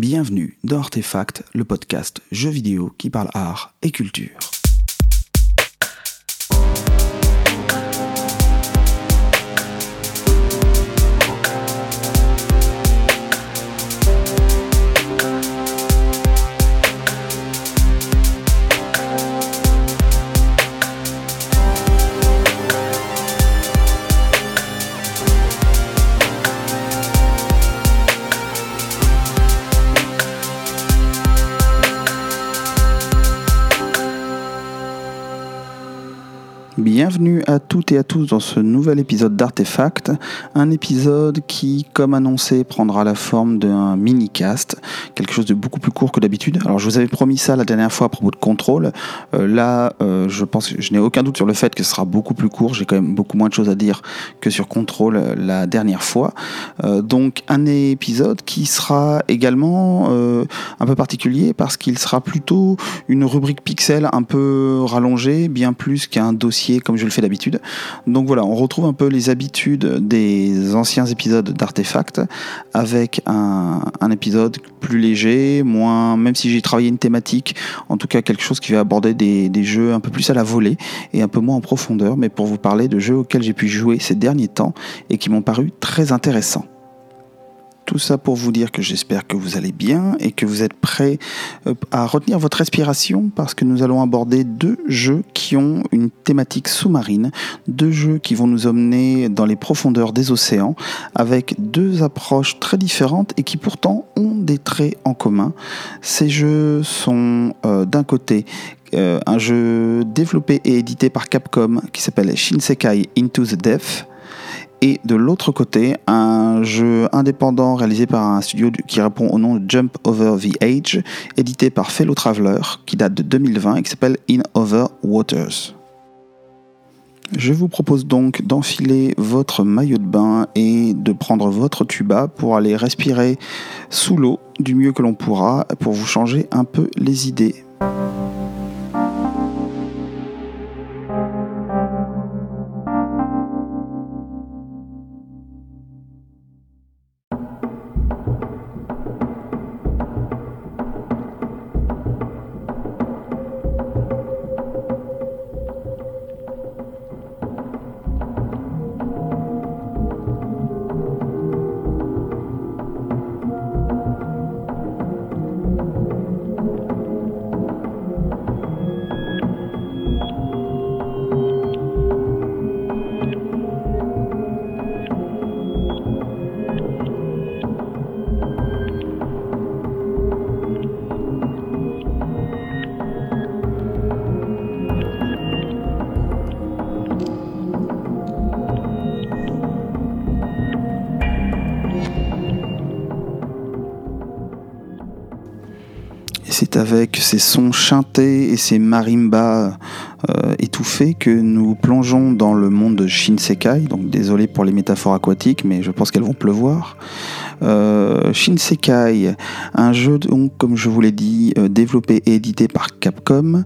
Bienvenue dans Artefact, le podcast jeux vidéo qui parle art et culture. À tous dans ce nouvel épisode d'Artefact, un épisode qui, comme annoncé, prendra la forme d'un mini-cast, quelque chose de beaucoup plus court que d'habitude. Alors je vous avais promis ça la dernière fois à propos de contrôle, euh, là euh, je pense je n'ai aucun doute sur le fait que ce sera beaucoup plus court, j'ai quand même beaucoup moins de choses à dire que sur contrôle euh, la dernière fois. donc un épisode qui sera également un peu particulier parce qu'il sera plutôt une rubrique pixel un peu rallongée, bien plus qu'un dossier comme je le fais d'habitude. Donc voilà, on retrouve un peu les habitudes des anciens épisodes d'Artefact avec un, épisode plus léger, moins, même si j'ai travaillé une thématique, en tout cas quelque chose qui va aborder des, des jeux un peu plus à la volée et un peu moins en profondeur, mais pour vous parler de jeux auxquels j'ai pu jouer ces derniers temps et qui m'ont paru très intéressants. Tout ça pour vous dire que j'espère que vous allez bien et que vous êtes prêts euh, à retenir votre respiration parce que nous allons aborder deux jeux qui ont une thématique sous-marine, deux jeux qui vont nous emmener dans les profondeurs des océans avec deux approches très différentes et qui pourtant ont des traits en commun. Ces jeux sont euh, d'un côté euh, un jeu développé et édité par Capcom qui s'appelle Shinsekai Into the Death et de l'autre côté, un jeu indépendant réalisé par un studio qui répond au nom de Jump Over the Age, édité par Fellow Traveler, qui date de 2020 et qui s'appelle In Over Waters. Je vous propose donc d'enfiler votre maillot de bain et de prendre votre tuba pour aller respirer sous l'eau du mieux que l'on pourra pour vous changer un peu les idées. C'est avec ces sons chantés et ces marimbas euh, étouffés que nous plongeons dans le monde de Shinsekai. Donc désolé pour les métaphores aquatiques, mais je pense qu'elles vont pleuvoir. Euh, Shinsekai, un jeu donc comme je vous l'ai dit, euh, développé et édité par Capcom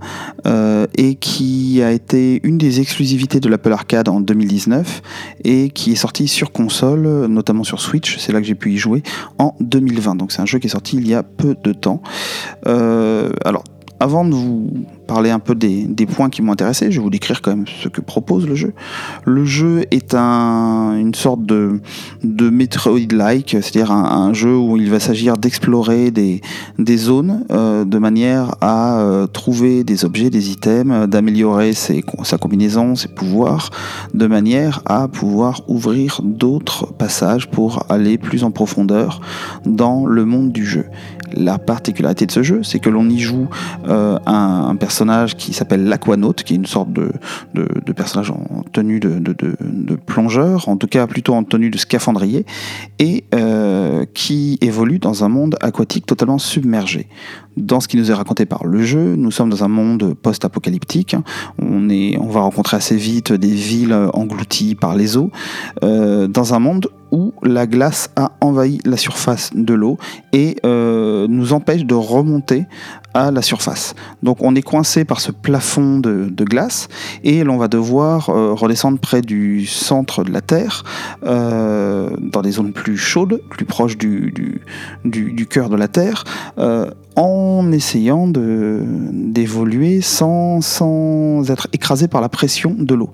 et qui a été une des exclusivités de l'Apple Arcade en 2019 et qui est sorti sur console, notamment sur Switch. C'est là que j'ai pu y jouer en 2020. Donc c'est un jeu qui est sorti il y a peu de temps. alors avant de vous parler un peu des, points qui m'ont intéressé, je vais vous décrire quand même ce que propose le jeu. Le jeu est un, une sorte de, de Metroid-like, c'est-à-dire un, jeu où il va s'agir d'explorer des, des zones euh, de manière à euh, trouver des objets, des items, d'améliorer sa combinaison, ses pouvoirs, de manière à pouvoir ouvrir d'autres passages pour aller plus en profondeur dans le monde du jeu. La particularité de ce jeu, c'est que l'on y joue euh, un, personnage qui s'appelle l'Aquanaute, qui est une sorte de, personnage en tenue de, de, plongeur, en tout cas plutôt en tenue de scaphandrier, et euh, qui évolue dans un monde aquatique totalement submergé. Dans ce qui nous est raconté par le jeu, nous sommes dans un monde post-apocalyptique. On, est, on va rencontrer assez vite des villes englouties par les eaux, euh, dans un monde où la glace a envahi la surface de l'eau et euh, nous empêche de remonter à la surface. Donc on est coincé par ce plafond de, glace et l'on va devoir euh, redescendre près du centre de la Terre, euh, dans des zones plus chaudes, plus proches du, du, cœur de la Terre, en essayant d'évoluer sans, sans être écrasé par la pression de l'eau.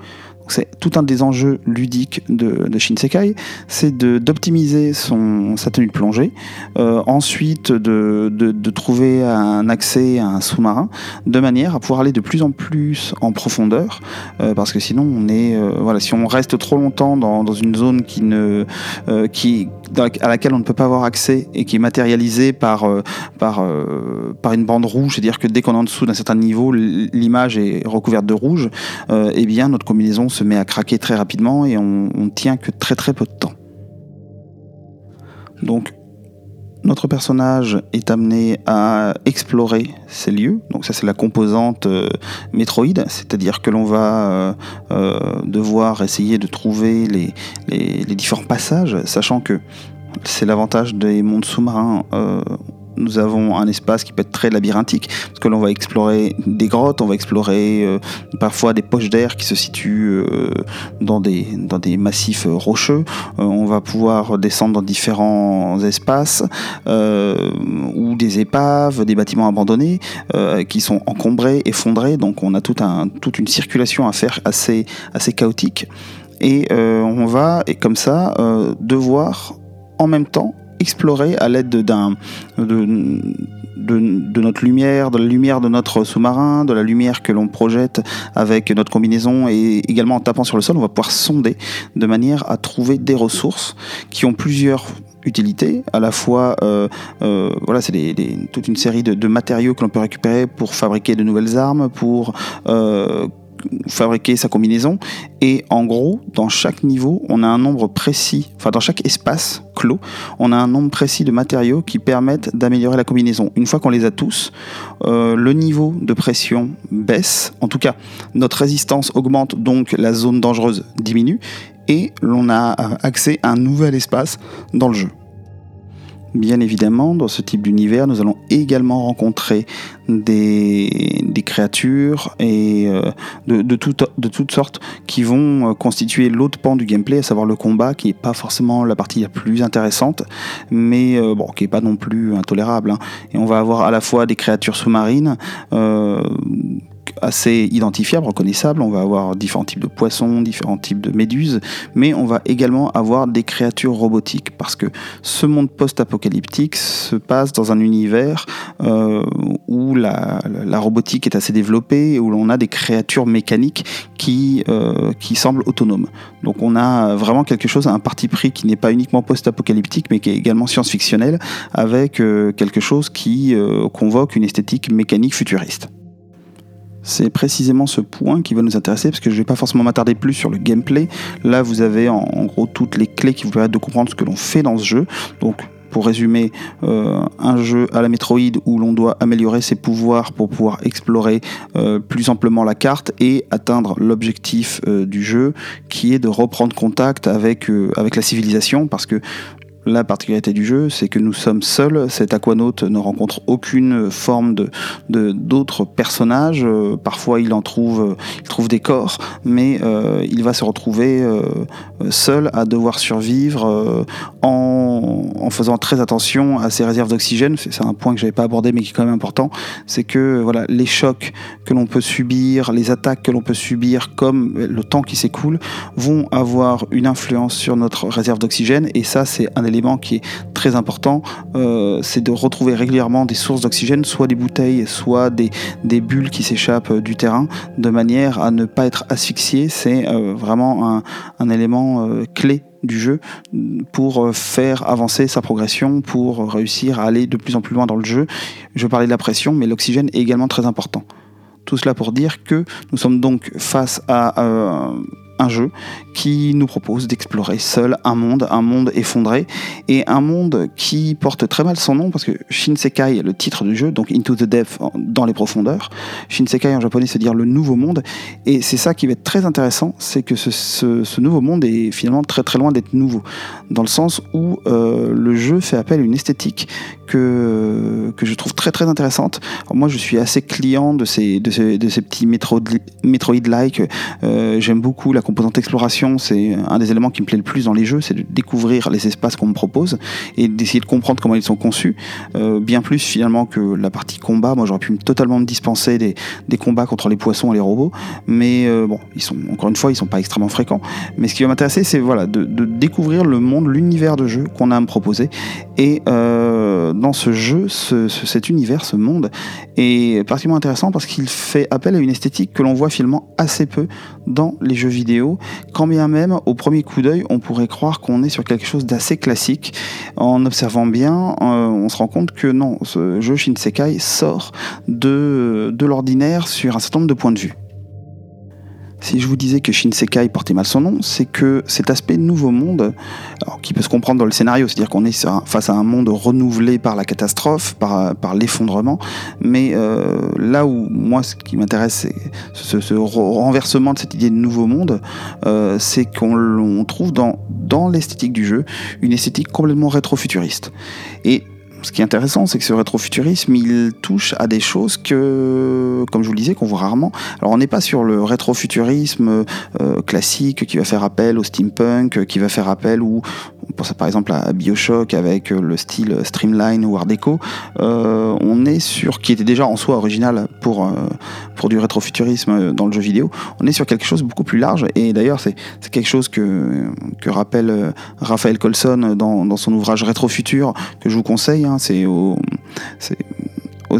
C'est tout un des enjeux ludiques de, de Shinsekai, c'est d'optimiser sa tenue de plongée, euh, ensuite de, de, trouver un accès à un sous-marin, de manière à pouvoir aller de plus en plus en profondeur, euh, parce que sinon on est, euh, voilà, si on reste trop longtemps dans, dans une zone qui ne, qui, à laquelle on ne peut pas avoir accès et qui est matérialisée par, par, par une bande rouge, c'est-à-dire que dès qu'on est en dessous d'un certain niveau, l'image est recouverte de rouge, eh bien notre combinaison se met à craquer très rapidement et on, on tient que très très peu de temps. Donc notre personnage est amené à explorer ces lieux. Donc ça c'est la composante euh, Metroid, c'est-à-dire que l'on va euh, euh, devoir essayer de trouver les, les, les, différents passages, sachant que c'est l'avantage des mondes sous-marins nous avons un espace qui peut être très labyrinthique, parce que l'on va explorer des grottes, on va explorer euh, parfois des poches d'air qui se situent euh, dans, des, dans des massifs rocheux, euh, on va pouvoir descendre dans différents espaces, ou des épaves, des bâtiments abandonnés, qui sont encombrés, effondrés, donc on a un, toute une circulation à faire assez, assez chaotique. Et on va, et comme ça, devoir en même temps explorer à l'aide de, notre lumière, de la lumière de notre sous-marin, de la lumière que l'on projette avec notre combinaison et également en tapant sur le sol, on va pouvoir sonder de manière à trouver des ressources qui ont plusieurs utilités. À la fois, euh, euh, voilà, c'est toute une série de, matériaux que l'on peut récupérer pour fabriquer de nouvelles armes, pour euh, fabriquer sa combinaison. Et en gros, dans chaque niveau, on a un nombre précis, enfin dans chaque espace clos, on a un nombre précis de matériaux qui permettent d'améliorer la combinaison. Une fois qu'on les a tous, euh, le niveau de pression baisse, en tout cas notre résistance augmente, donc la zone dangereuse diminue, et l'on a accès à un nouvel espace dans le jeu. Bien évidemment, dans ce type d'univers, nous allons également rencontrer des, créatures et euh, de, toutes sortes qui vont euh, constituer l'autre pan du gameplay, à savoir le combat, qui n'est pas forcément la partie la plus intéressante, mais euh, bon, qui n'est pas non plus intolérable. Hein. Et on va avoir à la fois des créatures sous-marines assez identifiable, reconnaissable. On va avoir différents types de poissons, différents types de méduses, mais on va également avoir des créatures robotiques parce que ce monde post-apocalyptique se passe dans un univers euh, où la, robotique est assez développée, où l'on a des créatures mécaniques qui, euh, qui semblent autonomes. Donc on a vraiment quelque chose, un parti pris qui n'est pas uniquement post-apocalyptique, mais qui est également science-fictionnel, avec euh, quelque chose qui convoque une esthétique mécanique futuriste. C'est précisément ce point qui va nous intéresser parce que je ne vais pas forcément m'attarder plus sur le gameplay. Là, vous avez en, gros toutes les clés qui vous permettent de comprendre ce que l'on fait dans ce jeu. Donc, pour résumer, euh, un jeu à la Metroid où l'on doit améliorer ses pouvoirs pour pouvoir explorer euh, plus amplement la carte et atteindre l'objectif euh, du jeu qui est de reprendre contact avec, avec la civilisation parce que la particularité du jeu, c'est que nous sommes seuls. Cet aquanaute ne rencontre aucune forme de d'autres personnages. Euh, parfois, il en trouve, trouve des corps, mais euh, il va se retrouver euh, seul à devoir survivre en, faisant très attention à ses réserves d'oxygène. C'est un point que j'avais pas abordé, mais qui est quand même important. C'est que voilà, les chocs que l'on peut subir, les attaques que l'on peut subir, comme le temps qui s'écoule, vont avoir une influence sur notre réserve d'oxygène. Et ça, c'est un élément qui est très important, euh, c'est de retrouver régulièrement des sources d'oxygène, soit des bouteilles, soit des, des bulles qui s'échappent euh, du terrain, de manière à ne pas être asphyxié. C'est euh, vraiment un, un élément clé du jeu pour faire avancer sa progression, pour réussir à aller de plus en plus loin dans le jeu. Je parlais de la pression, mais l'oxygène est également très important. Tout cela pour dire que nous sommes donc face à un jeu qui nous propose d'explorer seul un monde, un monde effondré, et un monde qui porte très mal son nom parce que Shinsekai, le titre du jeu, donc Into the Depth, dans les profondeurs, Shinsekai en japonais c'est dire le nouveau monde, et c'est ça qui va être très intéressant, c'est que ce, nouveau monde est finalement très très loin d'être nouveau, dans le sens où euh, le jeu fait appel à une esthétique que, que je trouve très très intéressante. moi je suis assez client de ces, de ces, de ces petits Metroid-like, euh, j'aime beaucoup la composante exploration, c'est un des éléments qui me plaît le plus dans les jeux, c'est de découvrir les espaces qu'on me propose et d'essayer de comprendre comment ils sont conçus, euh, bien plus finalement que la partie combat. Moi, j'aurais pu totalement me dispenser des, combats contre les poissons et les robots, mais euh, bon, ils sont encore une fois, ils sont pas extrêmement fréquents. Mais ce qui va m'intéresser, c'est voilà, de, découvrir le monde, l'univers de jeu qu'on a à me proposer. Et euh, dans ce jeu, ce, cet univers, ce monde, est particulièrement intéressant parce qu'il fait appel à une esthétique que l'on voit finalement assez peu dans les jeux vidéo, quand bien même au premier coup d'œil on pourrait croire qu'on est sur quelque chose d'assez classique. En observant bien, euh, on se rend compte que non, ce jeu Shinsekai sort de, de l'ordinaire sur un certain nombre de points de vue. Si je vous disais que Shinsekai portait mal son nom, c'est que cet aspect nouveau monde, qui peut se comprendre dans le scénario, c'est-à-dire qu'on est face à un monde renouvelé par la catastrophe, par, l'effondrement, mais euh, là où moi ce qui m'intéresse, c'est ce, renversement de cette idée de nouveau monde, euh, c'est qu'on trouve dans, l'esthétique du jeu une esthétique complètement rétro-futuriste. Ce qui est intéressant, c'est que ce rétrofuturisme, il touche à des choses que, comme je vous le disais, qu'on voit rarement. Alors on n'est pas sur le rétrofuturisme euh, classique qui va faire appel au steampunk, qui va faire appel ou on pense par exemple à Bioshock avec le style Streamline ou Art Deco. Euh, on est sur qui était déjà en soi original pour euh, pour du rétrofuturisme dans le jeu vidéo. On est sur quelque chose de beaucoup plus large et d'ailleurs c'est quelque chose que que rappelle Raphaël Colson dans, dans son ouvrage Rétrofutur que je vous conseille. Hein, c'est aux,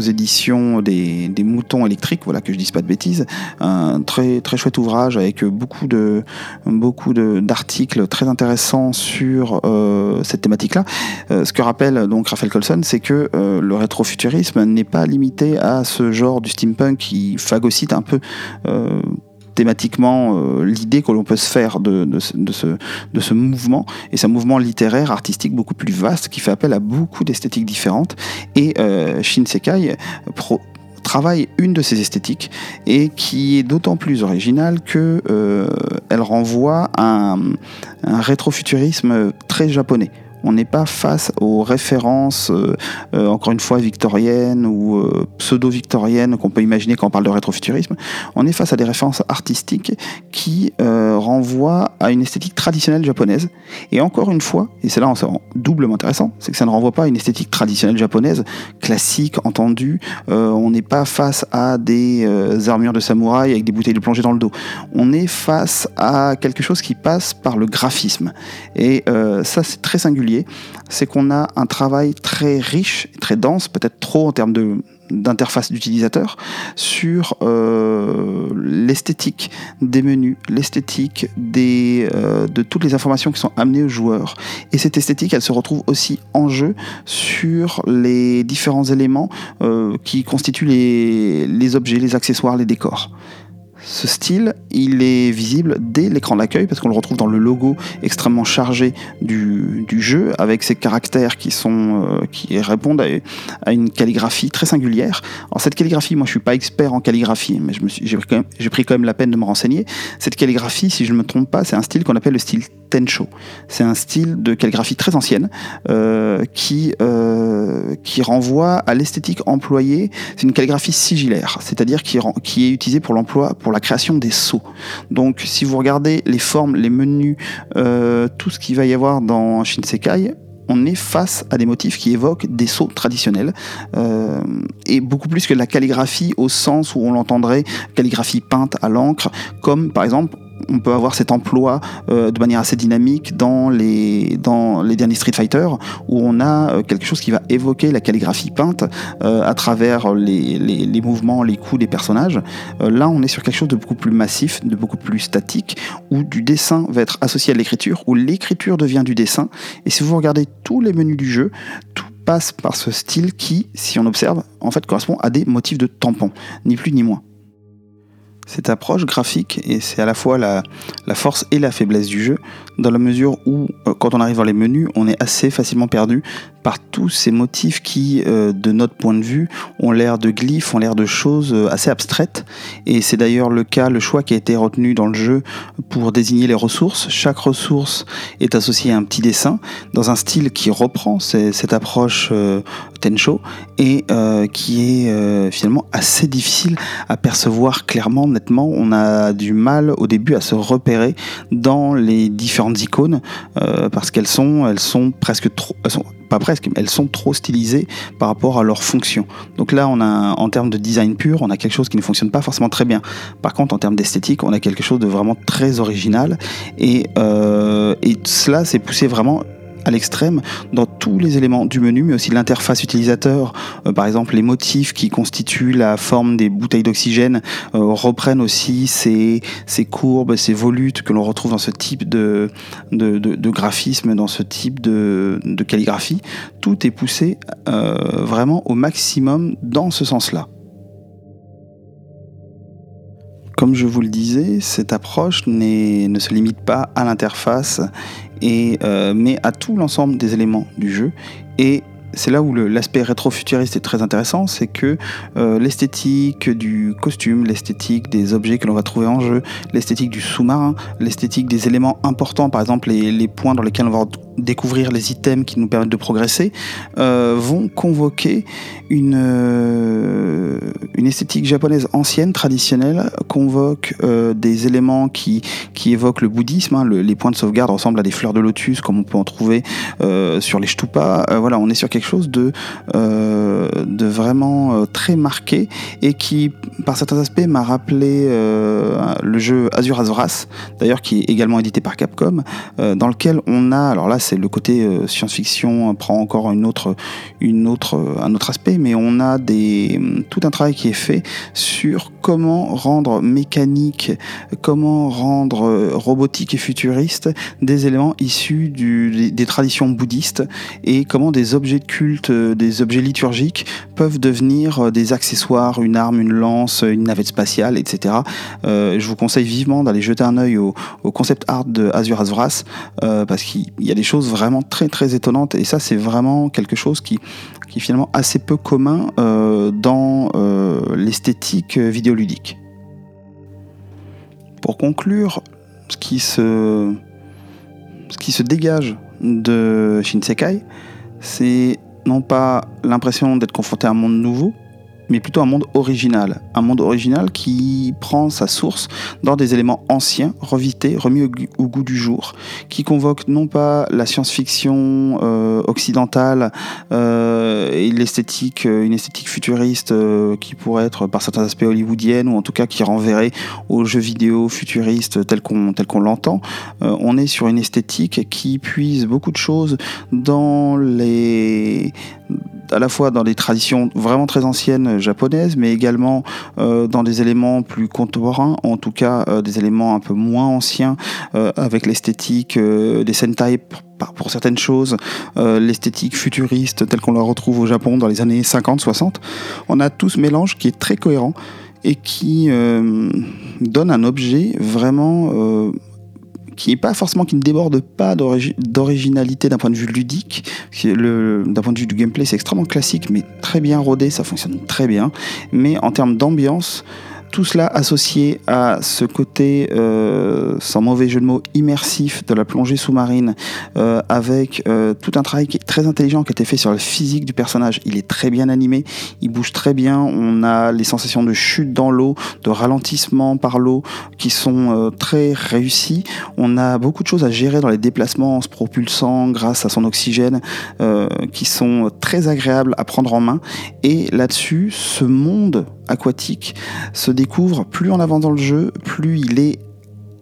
éditions des, moutons électriques, voilà que je dise pas de bêtises. Un très très chouette ouvrage avec beaucoup de beaucoup d'articles très intéressants sur euh, cette thématique-là. Euh, ce que rappelle donc Raphaël Colson, c'est que euh, le rétrofuturisme n'est pas limité à ce genre du steampunk qui phagocyte un peu thématiquement euh, l'idée que l'on peut se faire de, ce, mouvement. Et c'est un mouvement littéraire, artistique beaucoup plus vaste qui fait appel à beaucoup d'esthétiques différentes. Et euh, Shinsekai travaille une de ces esthétiques et qui est d'autant plus originale que euh, elle renvoie à un rétrofuturisme très japonais. On n'est pas face aux références, euh, euh, encore une fois, victoriennes ou euh, pseudo-victoriennes qu'on peut imaginer quand on parle de rétrofuturisme. On est face à des références artistiques qui renvoient à une esthétique traditionnelle japonaise. Et encore une fois, et c'est là où doublement intéressant, c'est que ça ne renvoie pas à une esthétique traditionnelle japonaise, classique, entendue. on n'est pas face à des armures de samouraï avec des bouteilles de plongée dans le dos. On est face à quelque chose qui passe par le graphisme. Et ça, c'est très singulier c'est qu'on a un travail très riche, très dense, peut-être trop en termes d'interface d'utilisateur sur euh, l'esthétique des menus, l'esthétique euh, de toutes les informations qui sont amenées aux joueurs. Et cette esthétique, elle se retrouve aussi en jeu sur les différents éléments euh, qui constituent les objets, les accessoires, les décors. Ce style, il est visible dès l'écran d'accueil parce qu'on le retrouve dans le logo extrêmement chargé du, jeu avec ses caractères qui sont euh, qui répondent à, une calligraphie très singulière. Alors cette calligraphie, moi je suis pas expert en calligraphie, mais j'ai pris, pris quand même la peine de me renseigner. Cette calligraphie, si je ne me trompe pas, c'est un style qu'on appelle le style Tencho. C'est un style de calligraphie très ancienne euh, qui, euh, qui renvoie à l'esthétique employée. C'est une calligraphie sigillaire, c'est-à-dire qui, qui est utilisée pour l'emploi, pour la création des sceaux. Donc si vous regardez les formes, les menus, euh, tout ce qu'il va y avoir dans Shinsekai, on est face à des motifs qui évoquent des sceaux traditionnels et beaucoup plus que la calligraphie au sens où on l'entendrait calligraphie peinte à l'encre comme par exemple on peut avoir cet emploi euh, de manière assez dynamique dans les, derniers Street Fighter, où on a euh, quelque chose qui va évoquer la calligraphie peinte euh, à travers les, les, mouvements, les coups des personnages. là, on est sur quelque chose de beaucoup plus massif, de beaucoup plus statique, où du dessin va être associé à l'écriture, où l'écriture devient du dessin. Et si vous regardez tous les menus du jeu, tout passe par ce style qui, si on observe, en fait correspond à des motifs de tampon, ni plus ni moins. Cette approche graphique, et c'est à la fois la, force et la faiblesse du jeu, dans la mesure où, euh, quand on arrive dans les menus, on est assez facilement perdu par tous ces motifs qui, euh, de notre point de vue, ont l'air de glyphes, ont l'air de choses euh, assez abstraites. Et c'est d'ailleurs le cas, le choix qui a été retenu dans le jeu pour désigner les ressources. Chaque ressource est associée à un petit dessin, dans un style qui reprend cette approche euh, Tencho, et qui est finalement assez difficile à percevoir clairement, nettement. On a du mal au début à se repérer dans les différentes icônes, parce qu'elles sont, elles sont presque trop... pas presque, elles sont trop stylisées par rapport à leur fonction. Donc là, on a, en termes de design pur, on a quelque chose qui ne fonctionne pas forcément très bien. Par contre, en termes d'esthétique, on a quelque chose de vraiment très original. Et, euh, et cela, c'est poussé vraiment à l'extrême dans tous les éléments du menu, mais aussi l'interface utilisateur. Euh, par exemple, les motifs qui constituent la forme des bouteilles d'oxygène euh, reprennent aussi ces, ces, courbes, ces volutes que l'on retrouve dans ce type de, de, de, graphisme, dans ce type de, calligraphie. Tout est poussé euh, vraiment au maximum dans ce sens-là. Comme je vous le disais, cette approche ne se limite pas à l'interface, euh, mais à tout l'ensemble des éléments du jeu. C'est là où l'aspect rétro-futuriste est très intéressant, c'est que euh, l'esthétique du costume, l'esthétique des objets que l'on va trouver en jeu, l'esthétique du sous-marin, l'esthétique des éléments importants, par exemple les, points dans lesquels on va découvrir les items qui nous permettent de progresser, euh, vont convoquer une, euh, une esthétique japonaise ancienne, traditionnelle, convoque des éléments qui, qui évoquent le bouddhisme. Hein. les points de sauvegarde ressemblent à des fleurs de lotus, comme on peut en trouver sur les stupas. voilà, on est sur quelque chose de, de vraiment très marqué et qui, par certains aspects, m'a rappelé le jeu Azure Azoras, d'ailleurs qui est également édité par Capcom, dans lequel on a, alors là c'est le côté euh, science-fiction prend encore une autre, une autre, un autre aspect, mais on a des, tout un travail qui est fait sur comment rendre mécanique, comment rendre euh, robotique et futuriste des éléments issus du, des, traditions bouddhistes et comment des objets de euh, des objets liturgiques peuvent devenir des accessoires, une arme, une lance, une navette spatiale, etc. je vous conseille vivement d'aller jeter un œil au, concept art de Azure Azvras parce qu'il y a des choses vraiment très très étonnantes et ça c'est vraiment quelque chose qui, qui est finalement assez peu commun euh, dans euh, l'esthétique vidéoludique. Pour conclure, ce qui se, ce qui se dégage de Shinsekai, c'est non pas l'impression d'être confronté à un monde nouveau, mais plutôt un monde original. Un monde original qui prend sa source dans des éléments anciens, revités, remis au, goût du jour, qui convoque non pas la science-fiction euh, occidentale euh, et l'esthétique, euh, une esthétique futuriste qui pourrait être par certains aspects hollywoodienne, ou en tout cas qui renverrait aux jeux vidéo futuristes tel qu'on tel qu'on l'entend. on est sur une esthétique qui puise beaucoup de choses dans les à la fois dans des traditions vraiment très anciennes japonaises, mais également euh, dans des éléments plus contemporains, en tout cas euh, des éléments un peu moins anciens, euh, avec l'esthétique des Sentai pour certaines choses, l'esthétique futuriste telle qu'on la retrouve au Japon dans les années 50-60. On a tout ce mélange qui est très cohérent et qui donne un objet vraiment qui est pas forcément qui ne déborde pas d'originalité d'un point de vue ludique. D'un point de vue du gameplay, c'est extrêmement classique, mais très bien rodé, ça fonctionne très bien. Mais en termes d'ambiance, tout cela associé à ce côté, euh, sans mauvais jeu de mots, immersif de la plongée sous-marine, euh, avec euh, tout un travail qui est très intelligent qui a été fait sur la physique du personnage. Il est très bien animé, il bouge très bien, on a les sensations de chute dans l'eau, de ralentissement par l'eau qui sont très réussies. On a beaucoup de choses à gérer dans les déplacements en se propulsant grâce à son oxygène qui sont très agréables à prendre en main. Et là-dessus, ce monde aquatique se découvre plus en avant dans le jeu, plus il est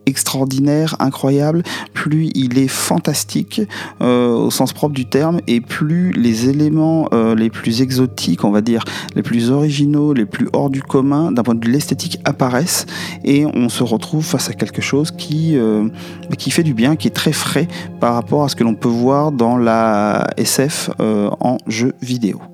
extraordinaire, incroyable, plus il est fantastique euh, au sens propre du terme, et plus les éléments euh, les plus exotiques, on va dire, les plus originaux, les plus hors du commun, d'un point de vue l'esthétique, apparaissent, et on se retrouve face à quelque chose qui, euh, qui fait du bien, qui est très frais par rapport à ce que l'on peut voir dans la SF en jeu vidéo.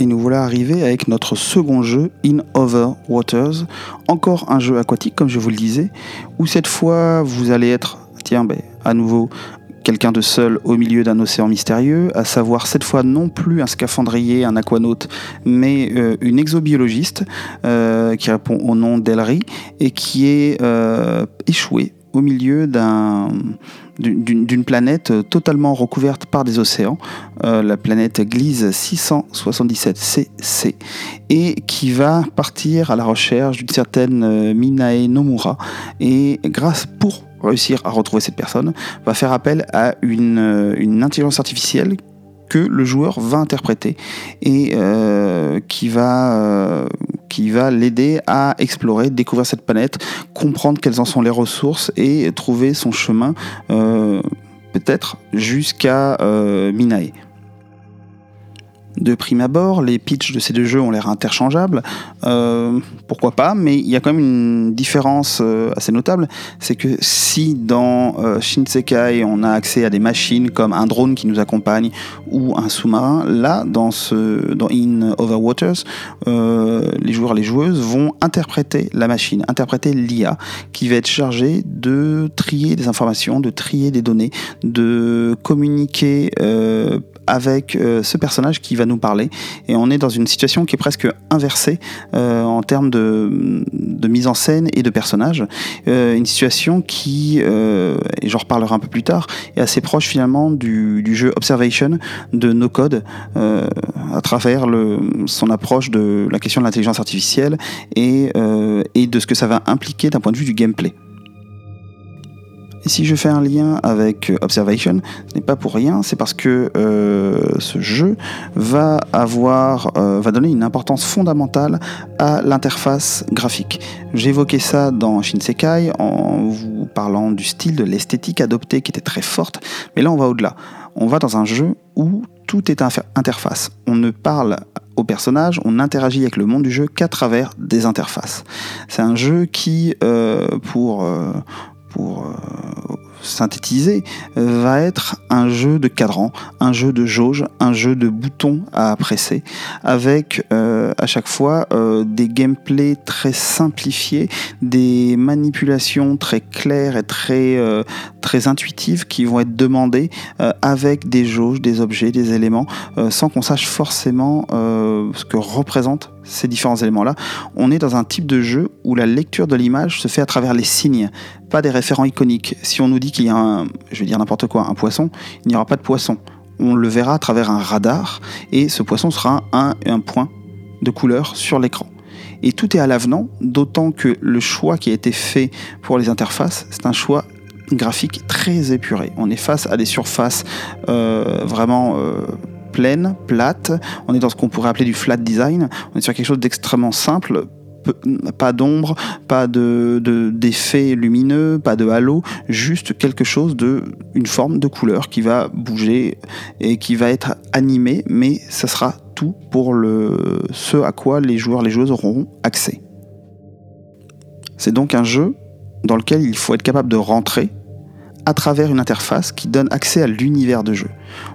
Et nous voilà arrivés avec notre second jeu, In Other Waters. Encore un jeu aquatique, comme je vous le disais, où cette fois vous allez être, tiens, ben, à nouveau, quelqu'un de seul au milieu d'un océan mystérieux, à savoir cette fois non plus un scaphandrier, un aquanaute, mais euh, une exobiologiste euh, qui répond au nom d'Ellery et qui est euh, échouée au milieu d'un d'une planète totalement recouverte par des océans, la planète Gliese 677cc, et qui va partir à la recherche d'une certaine Minae Nomura. Et grâce pour réussir à retrouver cette personne, va faire appel à une, euh, intelligence artificielle que le joueur va interpréter et euh, qui va, euh, qui va l'aider à explorer, découvrir cette planète, comprendre quelles en sont les ressources et trouver son chemin peut-être jusqu'à Minae. De prime abord, les pitchs de ces deux jeux ont l'air interchangeables. Euh, pourquoi pas Mais il y a quand même une différence euh, assez notable. C'est que si dans euh, Shinsekai on a accès à des machines comme un drone qui nous accompagne ou un sous-marin, là dans ce In Over Waters, les joueurs, les joueuses vont interpréter la machine, interpréter l'IA qui va être chargée de trier des informations, de trier des données, de communiquer avec ce personnage qui va nous parler. Et on est dans une situation qui est presque inversée euh, en termes de, mise en scène et de personnages. Euh, une situation qui, euh, et j'en reparlerai un peu plus tard, est assez proche finalement du, jeu Observation de No Code à travers le, son approche de la question de l'intelligence artificielle et, et de ce que ça va impliquer d'un point de vue du gameplay. Et si je fais un lien avec euh, Observation, ce n'est pas pour rien, c'est parce que euh, ce jeu va avoir, euh, va donner une importance fondamentale à l'interface graphique. J'évoquais ça dans Shinsekai en vous parlant du style, de l'esthétique adoptée qui était très forte, mais là on va au-delà. On va dans un jeu où tout est interface. On ne parle au personnage, on interagit avec le monde du jeu qu'à travers des interfaces. C'est un jeu qui, pour, pour euh, pour euh, synthétiser, va être un jeu de cadran, un jeu de jauge, un jeu de boutons à presser, avec euh, à chaque fois euh, des gameplays très simplifiés, des manipulations très claires et très, euh, très intuitives qui vont être demandées avec des jauges, des objets, des éléments, sans qu'on sache forcément ce que représentent ces différents éléments-là. On est dans un type de jeu où la lecture de l'image se fait à travers les signes, pas des référents iconiques. Si on nous dit qu'il y a un, je vais dire n'importe quoi, un poisson, il n'y aura pas de poisson. On le verra à travers un radar et ce poisson sera un, un point de couleur sur l'écran. Et tout est à l'avenant, d'autant que le choix qui a été fait pour les interfaces, c'est un choix graphique très épuré. On est face à des surfaces euh, vraiment euh, pleines, plates. On est dans ce qu'on pourrait appeler du flat design. On est sur quelque chose d'extrêmement simple, pas d'ombre, pas de d'effet lumineux, pas de halo, juste quelque chose de une forme de couleur qui va bouger et qui va être animé, mais ça sera tout pour ce à quoi les joueurs les joueuses auront accès. C'est donc un jeu dans lequel il faut être capable de rentrer à travers une interface qui donne accès à l'univers de jeu.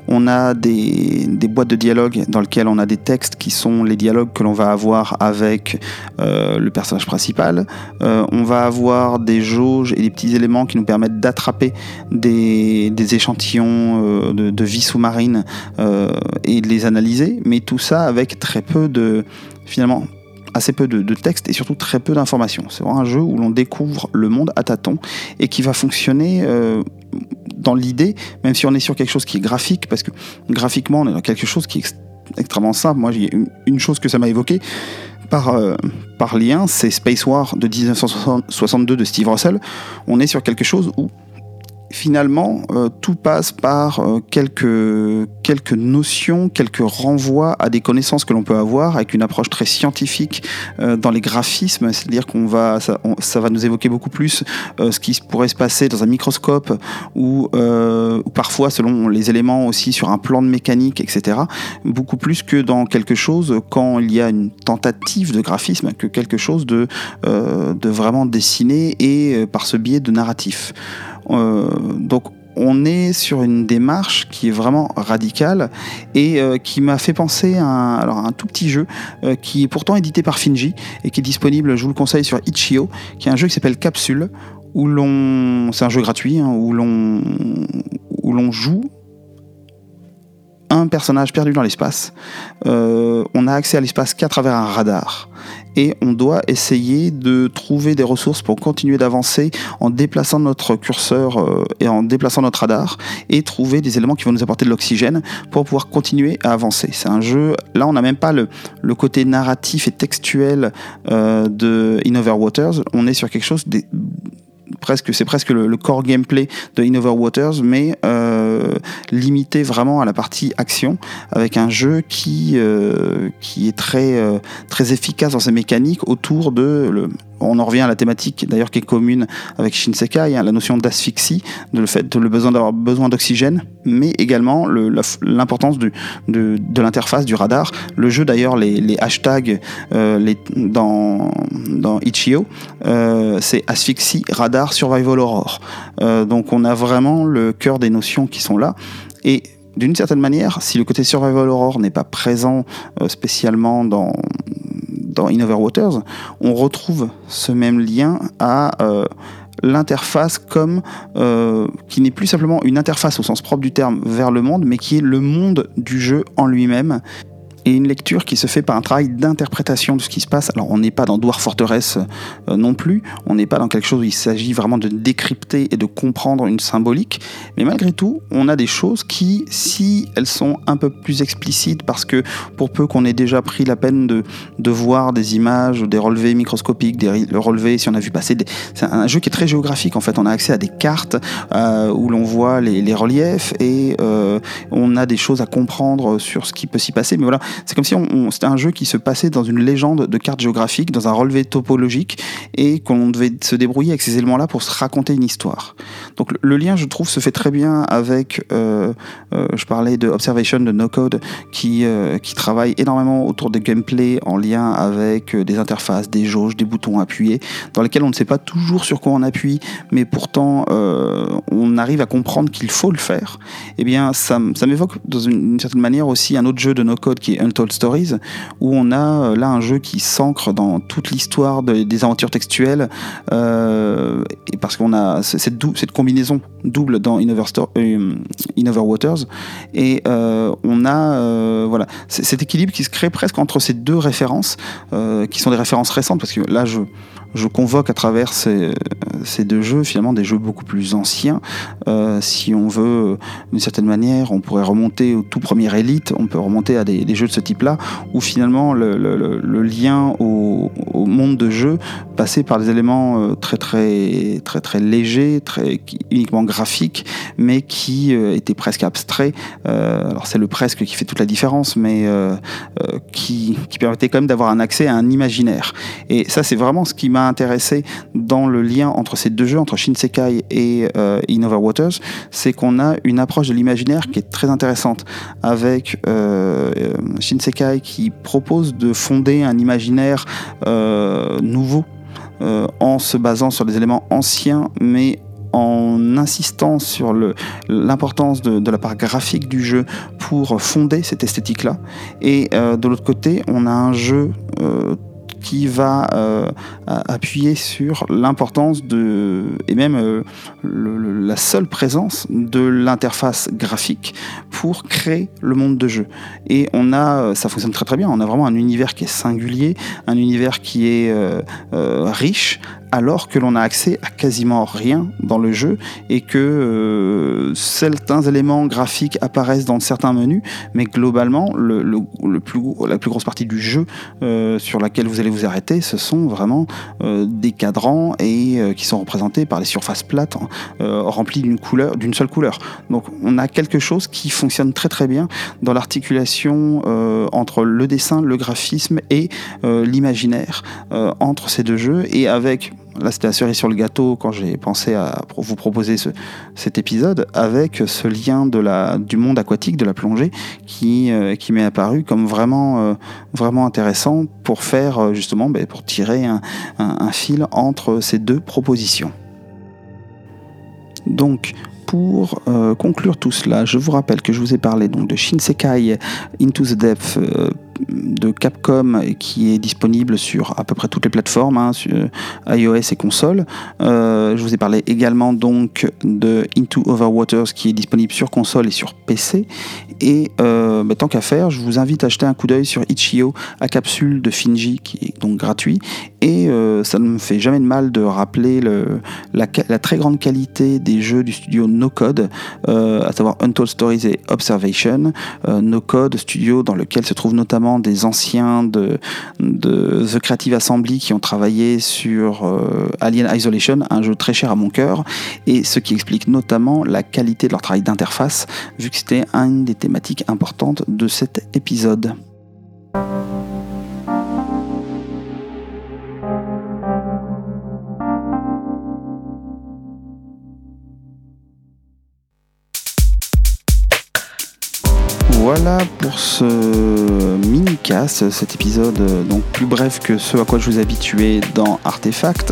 On a des, boîtes de dialogue dans lesquelles on a des textes qui sont les dialogues que l'on va avoir avec euh, le personnage principal. Euh, on va avoir des jauges et des petits éléments qui nous permettent d'attraper des, échantillons euh, de, de, vie sous-marine et de les analyser, mais tout ça avec très peu de finalement assez peu de, texte et surtout très peu d'informations. C'est vraiment un jeu où l'on découvre le monde à tâtons et qui va fonctionner euh, dans l'idée, même si on est sur quelque chose qui est graphique, parce que graphiquement on est dans quelque chose qui est extrêmement simple. Moi, j'ai une, une chose que ça m'a évoqué par, euh, par lien, c'est Space War de 1962 de Steve Russell. On est sur quelque chose où finalement, euh, tout passe par euh, quelques, quelques notions, quelques renvois à des connaissances que l'on peut avoir avec une approche très scientifique euh, dans les graphismes, c'est-à-dire qu'on va, ça, ça, va nous évoquer beaucoup plus ce qui pourrait se passer dans un microscope ou, ou, parfois selon les éléments aussi sur un plan de mécanique, etc. Beaucoup plus que dans quelque chose quand il y a une tentative de graphisme que quelque chose de, de vraiment dessiné et par ce biais de narratif. Euh, donc on est sur une démarche qui est vraiment radicale et euh, qui m'a fait penser à un, tout petit jeu euh, qui est pourtant édité par Finji et qui est disponible, je vous le conseille, sur Itch.io, qui est un jeu qui s'appelle Capsule, où l'on, c'est un jeu gratuit, hein, où l'on, où l'on joue un personnage perdu dans l'espace. Euh, on a accès à l'espace qu'à travers un radar. Et on doit essayer de trouver des ressources pour continuer d'avancer en déplaçant notre curseur euh, et en déplaçant notre radar et trouver des éléments qui vont nous apporter de l'oxygène pour pouvoir continuer à avancer. C'est un jeu, là on n'a même pas le, côté narratif et textuel euh, de In Waters, on est sur quelque chose c'est presque le, core gameplay de Innover Waters, mais euh, limité vraiment à la partie action, avec un jeu qui, euh, qui est très, euh, très efficace dans ses mécaniques autour de le, on en revient à la thématique d'ailleurs qui est commune avec Shinsekai, hein, la notion d'asphyxie, de le fait le besoin d'avoir besoin d'oxygène, mais également l'importance de, l'interface du radar. Le jeu d'ailleurs, les, hashtags euh, dans, Itch.io, euh, c'est asphyxie, radar, survival aurore. Euh, donc on a vraiment le cœur des notions qui sont là. Et d'une certaine manière, si le côté survival aurore n'est pas présent spécialement dans, dans Innover Waters, on retrouve ce même lien à euh, l'interface comme euh, qui n'est plus simplement une interface au sens propre du terme vers le monde, mais qui est le monde du jeu en lui-même et une lecture qui se fait par un travail d'interprétation de ce qui se passe. Alors on n'est pas dans Dwarf Fortress euh, non plus, on n'est pas dans quelque chose où il s'agit vraiment de décrypter et de comprendre une symbolique, mais malgré tout, on a des choses qui, si elles sont un peu plus explicites, parce que pour peu qu'on ait déjà pris la peine de, de voir des images, des relevés microscopiques, des le relevé, si on a vu passer, c'est un jeu qui est très géographique en fait, on a accès à des cartes euh, où l'on voit les, les, reliefs et euh, on a des choses à comprendre sur ce qui peut s'y passer, mais voilà, c'est comme si c'était un jeu qui se passait dans une légende de cartes géographiques, dans un relevé topologique, et qu'on devait se débrouiller avec ces éléments-là pour se raconter une histoire. Donc le, lien, je trouve, se fait très bien avec, euh, euh, je parlais de Observation de No Code, qui, euh, qui travaille énormément autour des gameplay en lien avec des interfaces, des jauges, des boutons appuyés, dans lesquels on ne sait pas toujours sur quoi on appuie, mais pourtant on arrive à comprendre qu'il faut le faire. Eh bien, ça, ça m'évoque dans une, certaine manière aussi un autre jeu de No Code qui est Untold Stories, où on a euh, là un jeu qui s'ancre dans toute l'histoire des aventures textuelles, euh, et parce qu'on a cette, combinaison double dans Innover, euh, Waters, et on a voilà cet équilibre qui se crée presque entre ces deux références, qui sont des références récentes, parce que là je je convoque à travers ces, deux jeux, finalement des jeux beaucoup plus anciens. Euh, si on veut, d'une certaine manière, on pourrait remonter au tout premier Elite, on peut remonter à des, jeux de ce type-là, où finalement le, lien au, monde de jeu passait par des éléments euh, très très très très légers, très uniquement graphiques, mais qui euh, étaient presque abstraits. alors c'est le presque qui fait toute la différence, mais qui, qui permettait quand même d'avoir un accès à un imaginaire. Et ça, c'est vraiment ce qui m'a intéressé dans le lien entre ces deux jeux, entre Shinsekai et euh, Waters, c'est qu'on a une approche de l'imaginaire qui est très intéressante avec euh, Shinsekai qui propose de fonder un imaginaire euh, nouveau en se basant sur des éléments anciens mais en insistant sur l'importance de, de, la part graphique du jeu pour fonder cette esthétique-là. Et de l'autre côté, on a un jeu qui va euh, appuyer sur l'importance de, et même euh, la seule présence de l'interface graphique pour créer le monde de jeu. Et on a, ça fonctionne très très bien, on a vraiment un univers qui est singulier, un univers qui est euh, riche, alors que l'on a accès à quasiment rien dans le jeu et que euh, certains éléments graphiques apparaissent dans certains menus, mais globalement, le, plus, la plus grosse partie du jeu euh, sur laquelle vous allez vous arrêter, ce sont vraiment euh, des cadrans et qui sont représentés par des surfaces plates remplies d'une couleur, d'une seule couleur. Donc, on a quelque chose qui fonctionne très très bien dans l'articulation entre le dessin, le graphisme et l'imaginaire entre ces deux jeux et avec Là, c'était la cerise sur le gâteau quand j'ai pensé à vous proposer cet épisode avec ce lien du monde aquatique, de la plongée, qui, euh, m'est apparu comme vraiment, euh, intéressant pour faire euh, justement, ben, pour tirer un, fil entre ces deux propositions. Donc, pour conclure tout cela, je vous rappelle que je vous ai parlé de Shinsekai Into the Depth de Capcom qui est disponible sur à peu près toutes les plateformes, hein, sur iOS et console. je vous ai parlé également donc de Into Overwaters qui est disponible sur console et sur PC. Et bah, tant qu'à faire, je vous invite à jeter un coup d'œil sur Itch.io à capsule de Finji qui est donc gratuit. Et ça ne me fait jamais de mal de rappeler le, la, très grande qualité des jeux du studio No Code, à savoir Untold Stories et Observation. no Code, studio dans lequel se trouvent notamment des anciens de, The Creative Assembly qui ont travaillé sur Alien Isolation, un jeu très cher à mon cœur, et ce qui explique notamment la qualité de leur travail d'interface, vu que c'était une des thématiques importantes de cet épisode. Voilà pour ce mini-cast, cet épisode euh, donc plus bref que ce à quoi je vous habitué dans Artefact.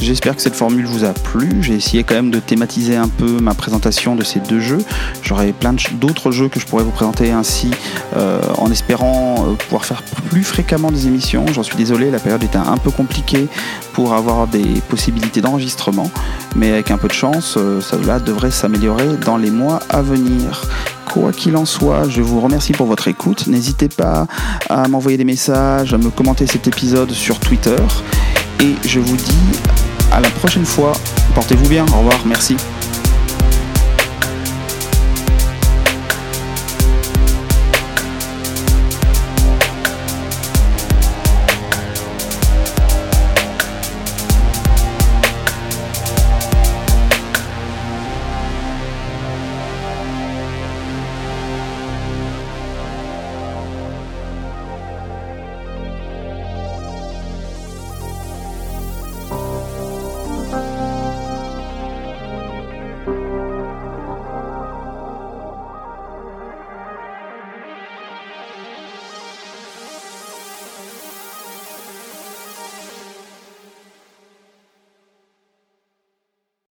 J'espère que cette formule vous a plu. J'ai essayé quand même de thématiser un peu ma présentation de ces deux jeux. J'aurai plein d'autres jeux que je pourrais vous présenter ainsi euh, en espérant euh, pouvoir faire plus fréquemment des émissions. J'en suis désolé, la période était un peu compliquée pour avoir des possibilités d'enregistrement, mais avec un peu de chance, cela devrait s'améliorer dans les mois à venir. Quoi qu'il en soit, je vous remercie pour votre écoute. N'hésitez pas à m'envoyer des messages, à me commenter cet épisode sur Twitter. Et je vous dis à la prochaine fois. Portez-vous bien. Au revoir. Merci.